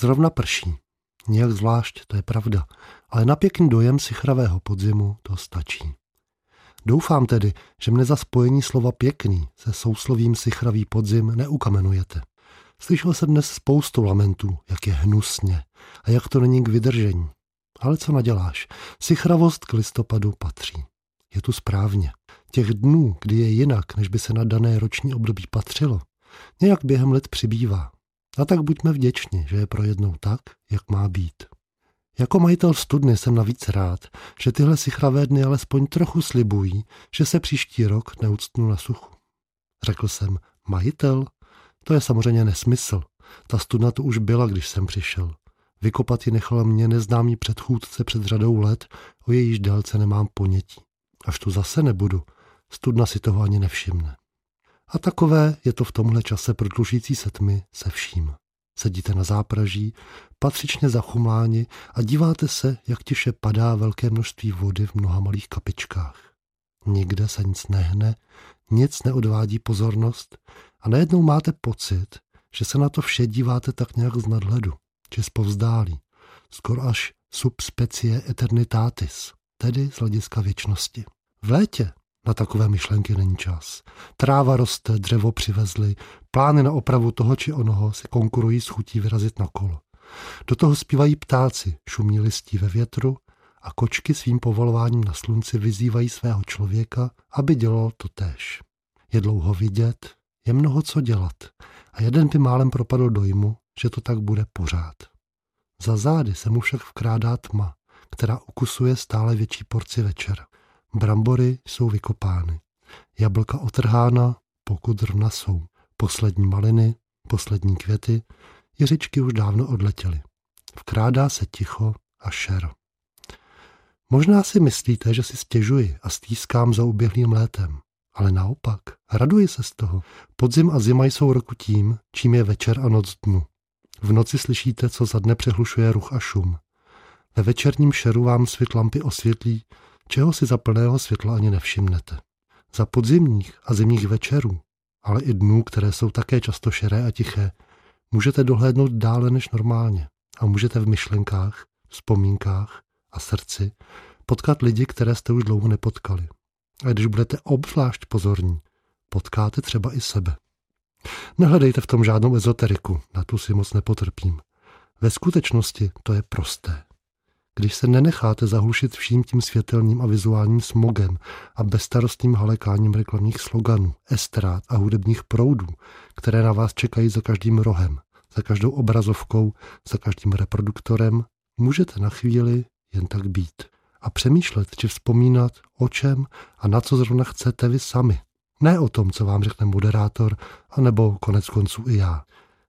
Zrovna prší. Nijak zvlášť, to je pravda, ale na pěkný dojem sichravého podzimu to stačí. Doufám tedy, že mne za spojení slova pěkný se souslovím sichravý podzim neukamenujete. Slyšel jsem dnes spoustu lamentů, jak je hnusně a jak to není k vydržení. Ale co naděláš, sichravost k listopadu patří. Je tu správně. Těch dnů, kdy je jinak, než by se na dané roční období patřilo, nějak během let přibývá. A tak buďme vděční, že je pro jednou tak, jak má být. Jako majitel studny jsem navíc rád, že tyhle sichravé dny alespoň trochu slibují, že se příští rok neuctnu na suchu. Řekl jsem, majitel? To je samozřejmě nesmysl. Ta studna tu už byla, když jsem přišel. Vykopat ji nechal mě neznámý předchůdce před řadou let, o jejíž délce nemám ponětí. Až tu zase nebudu, studna si toho ani nevšimne. A takové je to v tomhle čase prodlužící se tmy se vším. Sedíte na zápraží, patřičně zachumláni a díváte se, jak tiše padá velké množství vody v mnoha malých kapičkách. Nikde se nic nehne, nic neodvádí pozornost a najednou máte pocit, že se na to vše díváte tak nějak z nadhledu, či zpovzdálí, skoro až subspecie eternitatis, tedy z hlediska věčnosti. V létě na takové myšlenky není čas. Tráva roste, dřevo přivezli, plány na opravu toho či onoho si konkurují s chutí vyrazit na kolo. Do toho zpívají ptáci, šumí listí ve větru a kočky svým povolováním na slunci vyzývají svého člověka, aby dělal to též. Je dlouho vidět, je mnoho co dělat a jeden by málem propadl dojmu, že to tak bude pořád. Za zády se mu však vkrádá tma, která ukusuje stále větší porci večera. Brambory jsou vykopány, jablka otrhána, pokud zrovna jsou. Poslední maliny, poslední květy, jeřičky už dávno odletěly. Vkrádá se ticho a šer. Možná si myslíte, že si stěžuji a stýskám za uběhlým létem. Ale naopak, raduji se z toho. Podzim a zima jsou roku tím, čím je večer a noc dnu. V noci slyšíte, co za dne přehlušuje ruch a šum. Ve večerním šeru vám svět lampy osvětlí, čeho si za plného světla ani nevšimnete. Za podzimních a zimních večerů, ale i dnů, které jsou také často šeré a tiché, můžete dohlédnout dále než normálně a můžete v myšlenkách, vzpomínkách a srdci potkat lidi, které jste už dlouho nepotkali. A když budete obzvlášť pozorní, potkáte třeba i sebe. Nehledejte v tom žádnou ezoteriku, na tu si moc nepotrpím. Ve skutečnosti to je prosté. Když se nenecháte zahlušit vším tím světelným a vizuálním smogem a bezstarostným halekáním reklamních sloganů, estrát a hudebních proudů, které na vás čekají za každým rohem, za každou obrazovkou, za každým reproduktorem, můžete na chvíli jen tak být a přemýšlet či vzpomínat, o čem a na co zrovna chcete vy sami. Ne o tom, co vám řekne moderátor, anebo konec konců i já.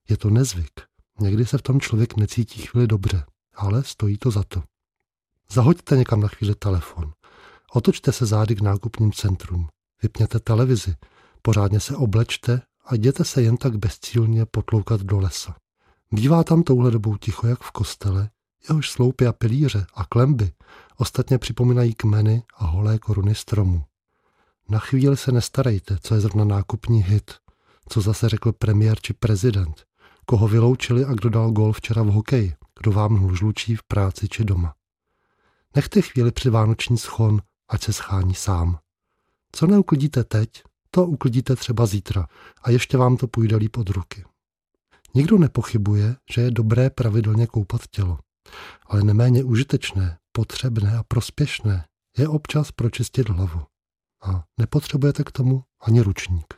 Je to nezvyk. Někdy se v tom člověk necítí chvíli dobře, ale stojí to za to. Zahoďte někam na chvíli telefon. Otočte se zády k nákupním centrum. Vypněte televizi. Pořádně se oblečte a jděte se jen tak bezcílně potloukat do lesa. Bývá tam touhle dobou ticho jak v kostele, jehož sloupy a pilíře a klemby ostatně připomínají kmeny a holé koruny stromů. Na chvíli se nestarejte, co je zrovna nákupní hit, co zase řekl premiér či prezident, koho vyloučili a kdo dal gol včera v hokeji, kdo vám hlužlučí v práci či doma. Nechte chvíli při vánoční schon, ať se schání sám. Co neuklidíte teď, to uklidíte třeba zítra a ještě vám to půjde líp od ruky. Nikdo nepochybuje, že je dobré pravidelně koupat tělo, ale neméně užitečné, potřebné a prospěšné je občas pročistit hlavu. A nepotřebujete k tomu ani ručník.